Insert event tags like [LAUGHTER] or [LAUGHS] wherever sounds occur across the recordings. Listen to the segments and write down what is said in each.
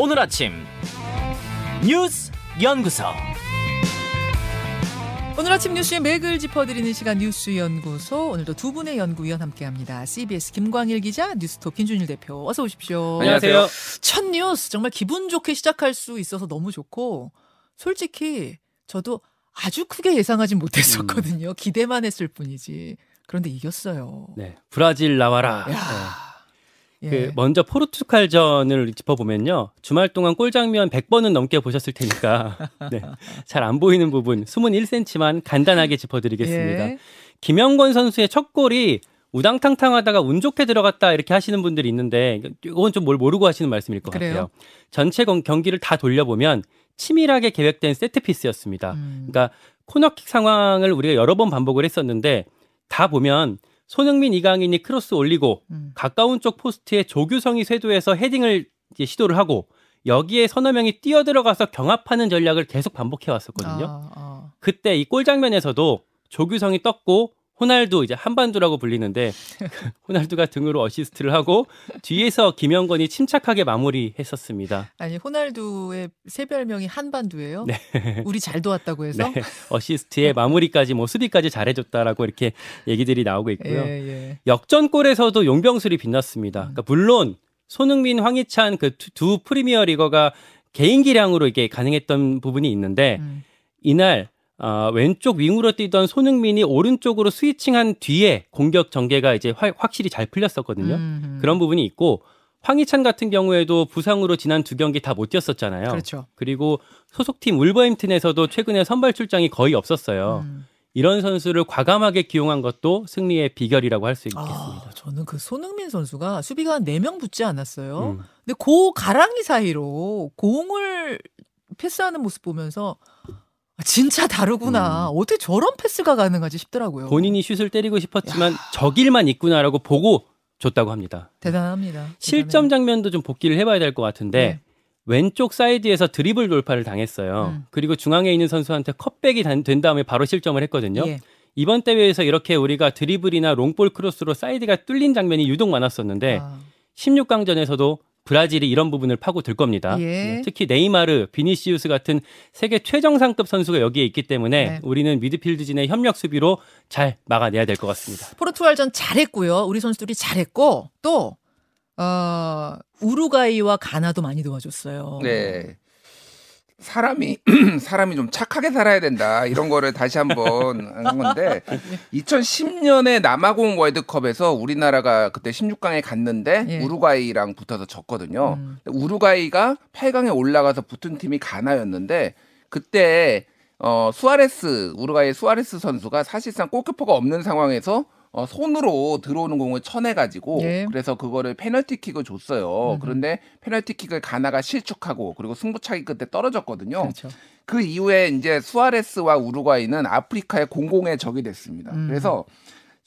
오늘 아침 뉴스 연구소. 오늘 아침 뉴스의 맥을 짚어드리는 시간 뉴스 연구소 오늘도 두 분의 연구위원 함께합니다. CBS 김광일 기자, 뉴스톱 김준일 대표 어서 오십시오. 안녕하세요. 첫 뉴스 정말 기분 좋게 시작할 수 있어서 너무 좋고 솔직히 저도 아주 크게 예상하진 못했었거든요. 기대만 했을 뿐이지. 그런데 이겼어요. 네, 브라질 나와라. 야. 네. 예. 그 먼저 포르투갈전을 짚어보면요. 주말 동안 골 장면 100번은 넘게 보셨을 테니까 [LAUGHS] 네, 잘 안 보이는 부분 숨은 1cm만 간단하게 [LAUGHS] 짚어드리겠습니다. 예. 김영권 선수의 첫 골이 우당탕탕 하다가 운 좋게 들어갔다 이렇게 하시는 분들이 있는데 이건 좀 뭘 모르고 하시는 말씀일 것 그래요? 같아요. 전체 경- 경기를 다 돌려보면 치밀하게 계획된 세트피스였습니다. 음. 그러니까 코너킥 상황을 우리가 여러 번 반복을 했었는데 다 보면 손흥민, 이강인이 크로스 올리고 음. 가까운 쪽 포스트에 조규성이 쇄도해서 헤딩을 이제 시도를 하고 여기에 서너 명이 뛰어 들어가서 경합하는 전략을 계속 반복해 왔었거든요. 아, 아. 그때 이 골 장면에서도 조규성이 떴고 호날두 이제 한반두라고 불리는데 [LAUGHS] 호날두가 등으로 어시스트를 하고 뒤에서 김영권이 침착하게 마무리했었습니다. 아니 호날두의 새 별명이 한반두예요. 네. 우리 잘 도왔다고 해서. 네, 어시스트의 마무리까지 뭐 수비까지 잘해줬다라고 이렇게 얘기들이 나오고 있고요. 예, 예. 역전골에서도 용병술이 빛났습니다. 그러니까 물론 손흥민, 황희찬 그 두 프리미어 리거가 개인 기량으로 이게 가능했던 부분이 있는데 음. 이날 어, 왼쪽 윙으로 뛰던 손흥민이 오른쪽으로 스위칭한 뒤에 공격 전개가 이제 화- 확실히 잘 풀렸었거든요. 음. 그런 부분이 있고 황희찬 같은 경우에도 부상으로 지난 두 경기 다 못 뛰었었잖아요. 그렇죠. 그리고 소속팀 울버햄튼에서도 최근에 선발 출장이 거의 없었어요. 음. 이런 선수를 과감하게 기용한 것도 승리의 비결이라고 할 수 있겠습니다. 아, 저는 그 손흥민 선수가 수비가 한 4명 붙지 않았어요. 음. 근데 그 가랑이 사이로 공을 패스하는 모습 보면서 아, 진짜 다르구나. 어떻게 저런 패스가 가능하지 싶더라고요. 음. 본인이 슛을 때리고 싶었지만 저 길만 있구나라고 보고 줬다고 합니다. 대단합니다. 실점 장면도 좀 복기를 해봐야 될 것 같은데 네. 왼쪽 사이드에서 드리블 돌파를 당했어요. 음. 그리고 중앙에 있는 선수한테 cutback이 단- 된 다음에 바로 실점을 했거든요. 예. 이번 대회에서 이렇게 우리가 드리블이나 long ball 크로스로 사이드가 뚫린 장면이 유독 많았었는데 아, 16강전에서도 브라질이 이런 부분을 파고들 겁니다. 예. 네, 특히 네이마르, 비니시우스 같은 세계 최정상급 선수가 여기에 있기 때문에 네. 우리는 미드필드진의 협력 수비로 잘 막아내야 될 것 같습니다. 포르투갈전 잘했고요. 우리 선수들이 잘했고 또 어, 우루과이와 가나도 많이 도와줬어요. 네. 사람이 [CLEARS THROAT] 사람이 좀 착하게 살아야 된다 이런 거를 다시 한번 한 건데 [LAUGHS] 2010년에 남아공 월드컵에서 우리나라가 그때 16강에 갔는데 예. 우루과이랑 붙어서 졌거든요. 음. 우루과이가 8강에 올라가서 붙은 팀이 가나였는데 그때 어 수아레스 우루과이의 수아레스 선수가 사실상 골키퍼가 없는 상황에서 어, 손으로 들어오는 공을 쳐내가지고 예. 그래서 그거를 페널티킥을 줬어요. 음흠. 그런데 페널티킥을 가나가 실축하고 그리고 승부차기 끝에 떨어졌거든요. 그렇죠. 그 이후에 이제 수아레스와 우루과이는 아프리카의 공공의 적이 됐습니다. 음. 그래서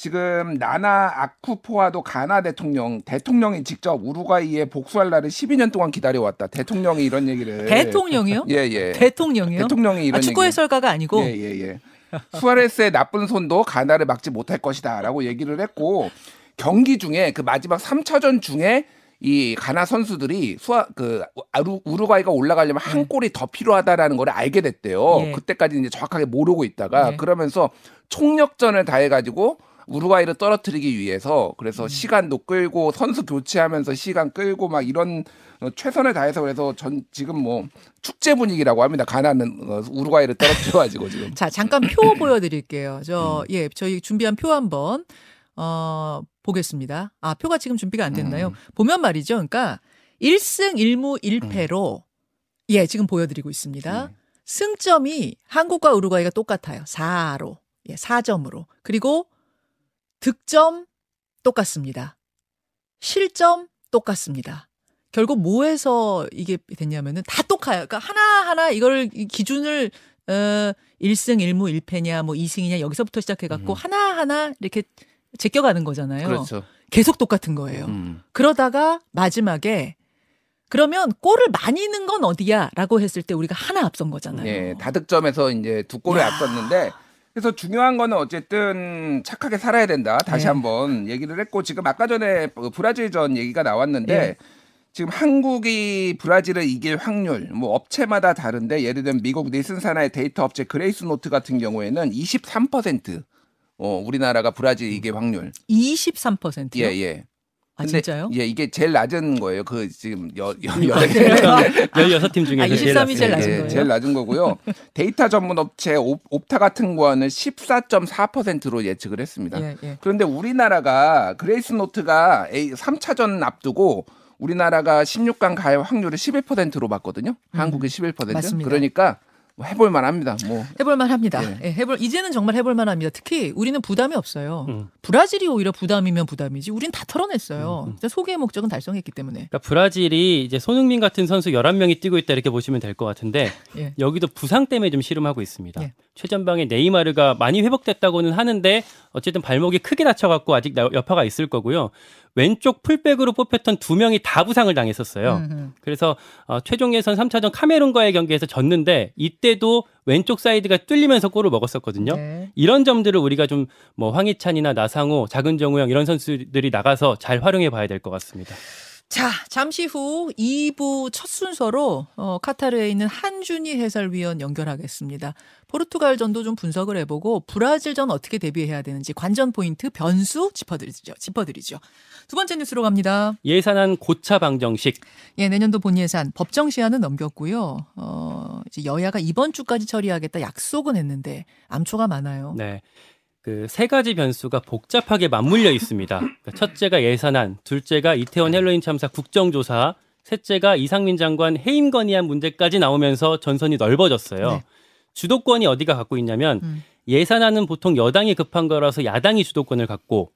지금 나나 아쿠포아도 가나 대통령 대통령이 직접 우루과이에 복수할 날을 12년 동안 기다려왔다. 대통령이 이런 얘기를 대통령이요? 예 예. 대통령이요? 대통령이 이런 아, 축구 해설가가 아니고 예, 예, 예. 수아레스의 나쁜 손도 가나를 막지 못할 것이다라고 얘기를 했고 경기 중에 그 마지막 3차전 중에 이 가나 선수들이 수아 그 아루- 우루과이가 올라가려면 한 골이 더 필요하다라는 걸 알게 됐대요. 예. 그때까지 이제 정확하게 모르고 있다가 예. 그러면서 총력전을 다해 가지고 우루과이를 떨어뜨리기 위해서 그래서 음. 시간도 끌고 선수 교체하면서 시간 끌고 막 이런 어, 최선을 다해서 그래서 전 지금 뭐 축제 분위기라고 합니다. 가나는 어, 우루과이를 떨어뜨려가지고 지금. [LAUGHS] 자, 잠깐 표 [LAUGHS] 보여드릴게요. 저, 예, 저희 준비한 표 한번, 어, 보겠습니다. 아, 표가 지금 준비가 안 됐나요? 음. 보면 말이죠. 그러니까, 1승 1무 1패로, 예, 지금 보여드리고 있습니다. 네. 승점이 한국과 우루과이가 똑같아요. 4로. 예, 4점으로. 그리고 득점 똑같습니다. 실점 똑같습니다. 결국 뭐에서 이게 됐냐면은 다 똑같아요. 그러니까 하나하나 이걸 이 기준을 어 1승 1무 1패냐 뭐 2승이냐 여기서부터 시작해 갖고 음. 하나하나 이렇게 제껴 가는 거잖아요. 그렇죠. 계속 똑같은 거예요. 음. 그러다가 마지막에 그러면 골을 많이 넣은 건 어디야라고 했을 때 우리가 하나 앞선 거잖아요. 예, 다득점에서 이제 두 골을 야. 앞섰는데 그래서 중요한 거는 어쨌든 착하게 살아야 된다. 다시 네. 한번 얘기를 했고 지금 아까 전에 그 브라질전 얘기가 나왔는데 예. 지금 한국이 브라질을 이길 확률 뭐 업체마다 다른데 예를 들면 미국 닐슨 산하의 데이터 업체 그레이스노트 같은 경우에는 23% 어, 우리나라가 브라질 이길 확률. 23%요? 예, 예. 아 근데, 진짜요? 예, 이게 제일 낮은 거예요. 그 지금 여, 여, 여, 아, 그래요? 16팀 중에서 아, 제일 23이 제일 낮습니다. 낮은 예, 거예요? 제일 낮은 거고요. 데이터 전문 업체 옵, 옵타 같은 거는 14.4%로 예측을 했습니다. 예, 예. 그런데 우리나라가 그레이스노트가 A 3차전 앞두고 우리나라가 16강 갈 확률을 11%로 봤거든요. 한국이 11%. 음. 맞습니다. 그러니까 뭐 해볼 만합니다. 뭐 해볼 만 합니다. 예. 예, 해볼 이제는 정말 해볼 만 합니다. 특히 우리는 부담이 없어요. 음. 브라질이 오히려 부담이면 부담이지. 우린 다 털어냈어요. 음, 음. 진짜 소개의 목적은 달성했기 때문에. 그러니까 브라질이 이제 손흥민 같은 선수 11명이 뛰고 있다 이렇게 보시면 될 것 같은데 [LAUGHS] 예. 여기도 부상 때문에 좀 씨름하고 있습니다. 예. 최전방에 네이마르가 많이 회복됐다고는 하는데 어쨌든 발목이 크게 다쳐갖고 아직 나- 여파가 있을 거고요. 왼쪽 풀백으로 뽑혔던 두 명이 다 부상을 당했었어요. 음, 음. 그래서 어, 최종 예선 3차전 카메룬과의 경기에서 졌는데 이때도 왼쪽 사이드가 뚫리면서 골을 먹었었거든요. 네. 이런 점들을 우리가 좀 뭐 황희찬이나 나상호, 작은 정우영 이런 선수들이 나가서 잘 활용해 봐야 될 것 같습니다. 자, 잠시 후 2부 첫 순서로 어, 카타르에 있는 한준희 해설위원 연결하겠습니다. 포르투갈전도 좀 분석을 해보고 브라질전 어떻게 대비해야 되는지 관전 포인트 변수 짚어드리죠. 짚어드리죠. 두 번째 뉴스로 갑니다. 예산안 고차 방정식 예, 내년도 본 예산 법정 시한은 넘겼고요. 어, 이제 여야가 이번 주까지 처리하겠다 약속은 했는데 암초가 많아요. 네. 그 세 가지 변수가 복잡하게 맞물려 있습니다. 그러니까 첫째가 예산안, 둘째가 이태원 헬로윈 참사 국정조사, 셋째가 이상민 장관 해임 건의안 문제까지 나오면서 전선이 넓어졌어요. 네. 주도권이 어디가 갖고 있냐면 음. 예산안은 보통 여당이 급한 거라서 야당이 주도권을 갖고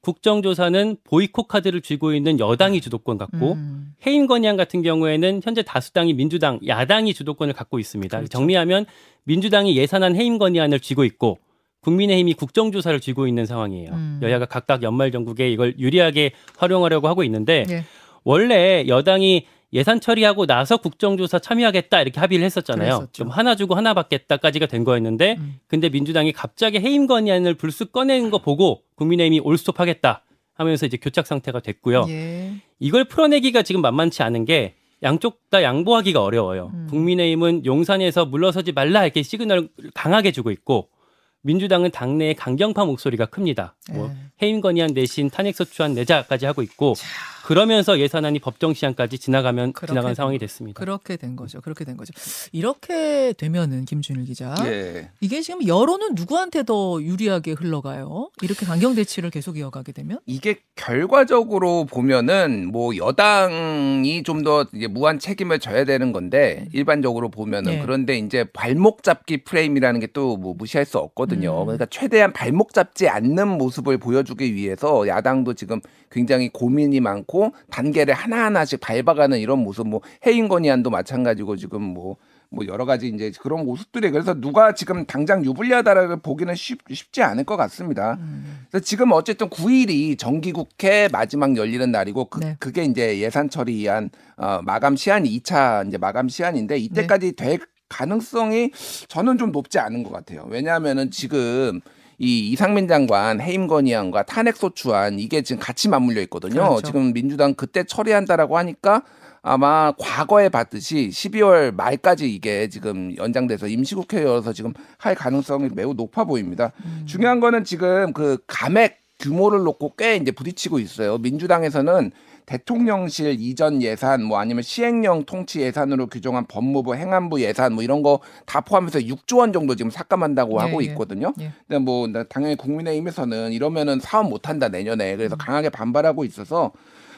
국정조사는 보이콧 카드를 쥐고 있는 여당이 주도권 갖고 음. 해임 건의안 같은 경우에는 현재 다수당이 민주당, 야당이 주도권을 갖고 있습니다. 그렇죠. 정리하면 민주당이 예산안 해임 건의안을 쥐고 있고 국민의힘이 국정조사를 쥐고 있는 상황이에요. 음. 여야가 각각 연말 정국에 이걸 유리하게 활용하려고 하고 있는데 예. 원래 여당이 예산 처리하고 나서 국정조사 참여하겠다 이렇게 합의를 했었잖아요. 그랬었죠. 좀 하나 주고 하나 받겠다까지가 된 거였는데 음. 근데 민주당이 갑자기 해임 건의안을 불쑥 꺼내는 거 보고 국민의힘이 올스톱하겠다 하면서 이제 교착 상태가 됐고요. 예. 이걸 풀어내기가 지금 만만치 않은 게 양쪽 다 양보하기가 어려워요. 음. 국민의힘은 용산에서 물러서지 말라 이렇게 시그널을 강하게 주고 있고 민주당은 당내에 강경파 목소리가 큽니다. 뭐 예. 해임 건의안 대신 탄핵 소추안 내자까지 하고 있고 그러면서 예산안이 법정 시한까지 지나가면 그렇게 지나간 된 상황이 거. 됐습니다. 그렇게 된 거죠. 그렇게 된 거죠. 이렇게 되면은 김준일 기자 예. 이게 지금 여론은 누구한테 더 유리하게 흘러가요? 이렇게 강경 대치를 계속 이어가게 되면? 이게 결과적으로 보면은 뭐 여당이 좀 더 무한 책임을 져야 되는 건데 일반적으로 보면은 네. 그런데 이제 발목 잡기 프레임이라는 게 또 뭐 무시할 수 없거든요. 음. 그러니까 최대한 발목 잡지 않는 모습을 보여주기 위해서 야당도 지금 굉장히 고민이 많고 단계를 하나하나씩 밟아가는 이런 모습 뭐 해임 건의안도 마찬가지고 지금 뭐뭐 여러 가지 이제 그런 모습들이 그래서 누가 지금 당장 유불리하다라고 보기는 쉽, 쉽지 않을 것 같습니다. 음. 그래서 지금 어쨌든 9일이 정기국회 마지막 열리는 날이고 그, 네. 그게 이제 예산 처리한 어, 마감 시한이 2차 이제 마감 시한인데 이때까지 네. 될 가능성이 저는 좀 높지 않은 것 같아요. 왜냐하면은 지금 이 이상민 장관 해임 건의안과 탄핵 소추안 이게 지금 같이 맞물려 있거든요. 그렇죠. 지금 민주당 그때 처리한다라고 하니까 아마 과거에 봤듯이 12월 말까지 이게 지금 연장돼서 임시국회 열어서 지금 할 가능성이 매우 높아 보입니다. 음. 중요한 거는 지금 그 감액 규모를 놓고 꽤 이제 부딪히고 있어요. 민주당에서는 대통령실 이전 예산 뭐 아니면 시행령 통치 예산으로 규정한 법무부 행안부 예산 뭐 이런 거 다 포함해서 6조 원 정도 지금 삭감한다고 예, 하고 예. 있거든요. 예. 근데 뭐 당연히 국민의힘에서는 이러면은 사업 못 한다 내년에 그래서 음. 강하게 반발하고 있어서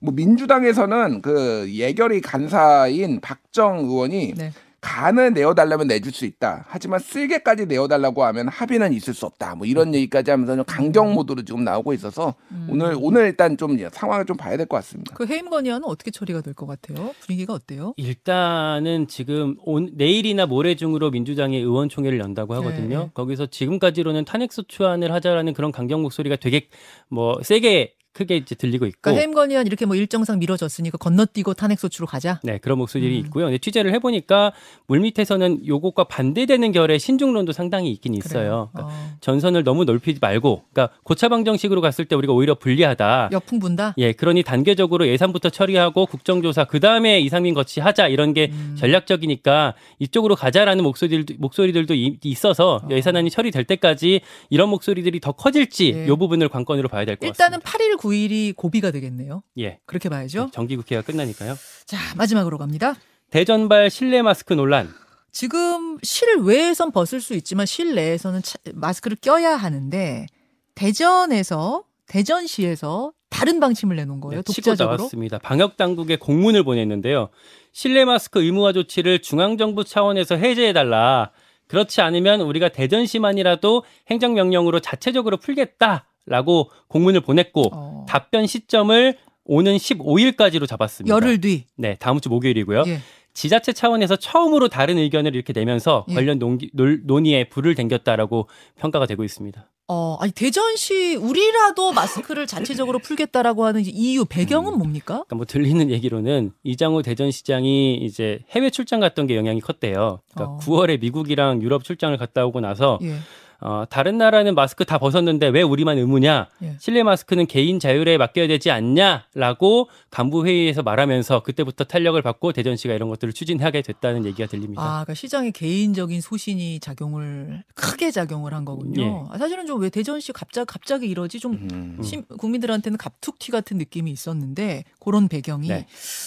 뭐 민주당에서는 그 예결위 간사인 박정 의원이 네. 간을 내어달라면 내줄 수 있다. 하지만 쓸개까지 내어달라고 하면 합의는 있을 수 없다. 뭐 이런 얘기까지 하면서 좀 강경 모드로 지금 나오고 있어서 음. 오늘 오늘 일단 좀 상황을 좀 봐야 될 것 같습니다. 그 해임 건의안은 어떻게 처리가 될 것 같아요? 분위기가 어때요? 일단은 지금 온, 내일이나 모레 중으로 민주당이 의원총회를 연다고 하거든요. 네. 거기서 지금까지로는 탄핵 소추안을 하자라는 그런 강경 목소리가 되게 뭐 세게 크게 이제 들리고 있고. 그러니까 해임 건의안 이렇게 뭐 일정상 미뤄졌으니까 건너뛰고 탄핵 소추로 가자. 네, 그런 목소리들이 음. 있고요. 근데 취재를 해보니까 물밑에서는 요것과 반대되는 결의 신중론도 상당히 있긴 있어요. 그래요. 그러니까 어. 전선을 너무 넓히지 말고, 그러니까 고차방정식으로 갔을 때 우리가 오히려 불리하다. 역풍 분다. 예, 그러니 단계적으로 예산부터 처리하고 국정조사 그 다음에 이상민 거치 하자 이런 게 음. 전략적이니까 이쪽으로 가자라는 목소리들도 목소리들도 이- 있어서 어. 예산안이 처리될 때까지 이런 목소리들이 더 커질지 예. 이 부분을 관건으로 봐야 될것 일단은 같습니다. 8일, 9일이 고비가 되겠네요. 예, 그렇게 봐야죠. 정기국회가 끝나니까요. 자, 마지막으로 갑니다. 대전발 실내 마스크 논란. 지금 실외에선 벗을 수 있지만 실내에서는 차- 마스크를 껴야 하는데 대전에서 대전시에서 다른 방침을 내놓은 거예요. 네, 치고 독자적으로. 나왔습니다. 방역 당국에 공문을 보냈는데요. 실내 마스크 의무화 조치를 중앙 정부 차원에서 해제해 달라. 그렇지 않으면 우리가 대전시만이라도 행정명령으로 자체적으로 풀겠다 라고 공문을 보냈고 어. 답변 시점을 오는 15일까지로 잡았습니다. 열흘 뒤. 네, 다음 주 목요일이고요. 예. 지자체 차원에서 처음으로 다른 의견을 이렇게 내면서 예. 관련 논기, 논, 논의에 불을 댕겼다라고 평가가 되고 있습니다. 어, 아니 대전시 우리라도 마스크를 자체적으로 풀겠다라고 하는 이유 배경은 뭡니까? 그러니까 뭐 들리는 얘기로는 이장우 대전시장이 이제 해외 출장 갔던 게 영향이 컸대요. 그러니까 어. 9월에 미국이랑 유럽 출장을 갔다 오고 나서 예. 어, 다른 나라는 마스크 다 벗었는데 왜 우리만 의무냐? 예. 실내 마스크는 개인 자율에 맡겨야 되지 않냐라고 간부 회의에서 말하면서 그때부터 탄력을 받고 대전시가 이런 것들을 추진하게 됐다는 얘기가 들립니다. 아, 그러니까 시장의 개인적인 소신이 작용을 크게 작용을 한 거군요. 예. 아, 사실은 좀 왜 대전시 갑자기 갑자기 이러지 좀 음. 심- 국민들한테는 갑툭튀 같은 느낌이 있었는데 그런 배경이 네.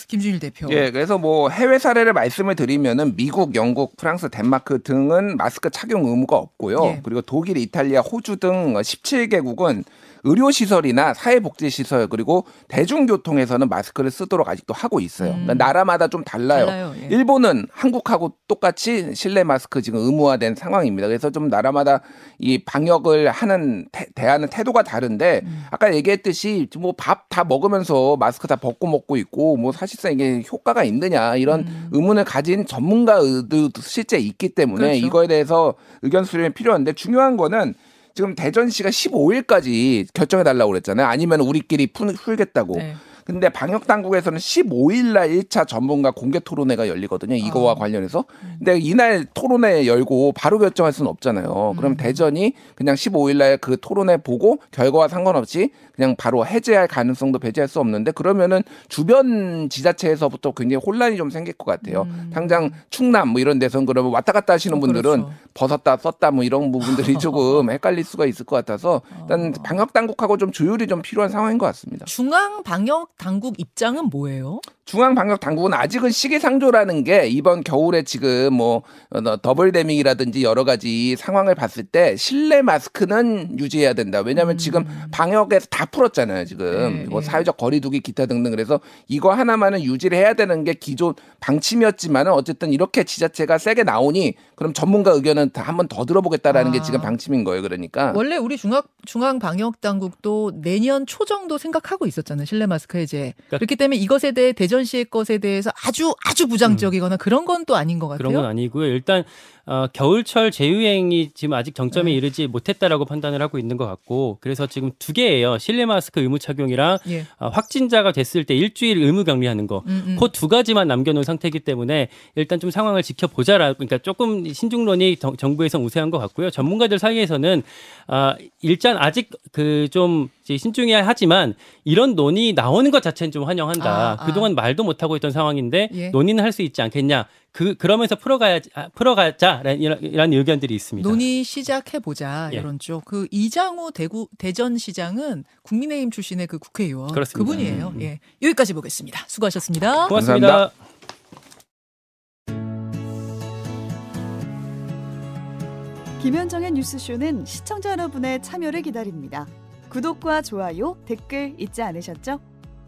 김준일 대표. 예, 그래서 뭐 해외 사례를 말씀을 드리면은 미국, 영국, 프랑스, 덴마크 등은 마스크 착용 의무가 없고요. 예. 그리고 독일, 이탈리아, 호주 등 17개국은 의료시설이나 사회복지시설 그리고 대중교통에서는 마스크를 쓰도록 아직도 하고 있어요. 음. 그러니까 나라마다 좀 달라요. 달라요. 예. 일본은 한국하고 똑같이 실내 마스크 지금 의무화된 상황입니다. 그래서 좀 나라마다 이 방역을 하는 태, 대하는 태도가 다른데 음. 아까 얘기했듯이 뭐 밥 다 먹으면서 마스크 다 벗고 먹고 있고 뭐 사실상 이게 효과가 있느냐 이런 음. 의문을 가진 전문가들도 실제 있기 때문에 그렇죠. 이거에 대해서 의견 수렴이 필요한데 중요한 거는 지금 대전시가 15일까지 결정해 달라고 그랬잖아요. 아니면 우리끼리 푸, 풀겠다고. 네. 근데 방역 당국에서는 15일 날 1차 전문가 공개 토론회가 열리거든요. 이거와 어. 관련해서. 근데 이날 토론회 열고 바로 결정할 수는 없잖아요. 그럼 음. 대전이 그냥 15일 날 그 토론회 보고 결과와 상관없이 그냥 바로 해제할 가능성도 배제할 수 없는데 그러면은 주변 지자체에서부터 굉장히 혼란이 좀 생길 것 같아요. 음. 당장 충남 뭐 이런 데선 그러면 왔다 갔다 하시는 어, 분들은 그렇죠. 벗었다 썼다 뭐 이런 부분들이 [LAUGHS] 조금 헷갈릴 수가 있을 것 같아서 일단 어. 방역 당국하고 좀 조율이 좀 필요한 상황인 것 같습니다. 중앙 방역 당국 입장은 뭐예요? 중앙 방역 당국은 아직은 시기상조라는 게 이번 겨울에 지금 뭐 어, 더블 데믹이라든지 여러 가지 상황을 봤을 때 실내 마스크는 유지해야 된다. 왜냐하면 지금 방역에서 다 풀었잖아요. 지금 음. 네, 뭐 네. 사회적 거리두기 기타 등등 그래서 이거 하나만은 유지를 해야 되는 게 기존 방침이었지만은 어쨌든 이렇게 지자체가 세게 나오니 그럼 전문가 의견은 다 한번 더 들어보겠다라는 게 아. 지금 방침인 거예요. 그러니까 원래 우리 중앙 중앙 방역 당국도 내년 초 정도 생각하고 있었잖아요. 실내 마스크 해제. 그러니까- 그렇기 때문에 이것에 대해 대전시의 것에 대해서 아주 아주 부정적이거나 그런 건 또 아닌 것 같아요. 그런 건 아니고요. 일단 어, 겨울철 재유행이 지금 아직 정점에 네. 이르지 못했다라고 판단을 하고 있는 것 같고 그래서 지금 두 개예요. 실내 마스크 의무 착용이랑 예. 어, 확진자가 됐을 때 일주일 의무 격리하는 거. 음, 음. 그두 가지만 남겨놓은 상태이기 때문에 일단 좀 상황을 지켜보자라 그러니까 조금 신중론이 정- 정부에서 우세한 것 같고요. 전문가들 사이에서는 아 일단 아직 그좀 신중해야 하지만 이런 논의 나오는 것 자체는 좀 환영한다. 아, 아. 그동안 말도 못 하고 있던 상황인데 예. 논의는 할 수 있지 않겠냐. 그 그러면서 풀어가야 아, 풀어가자라는 이런, 이런 의견들이 있습니다. 논의 시작해 보자 예. 이런 쪽. 그 이장우 대구 대전시장은 국민의힘 출신의 그 국회의원 그렇습니다. 그분이에요. 음. 예. 여기까지 보겠습니다. 수고하셨습니다. 고맙습니다. 김현정의 뉴스쇼는 시청자 여러분의 참여를 기다립니다. 구독과 좋아요, 댓글 잊지 않으셨죠?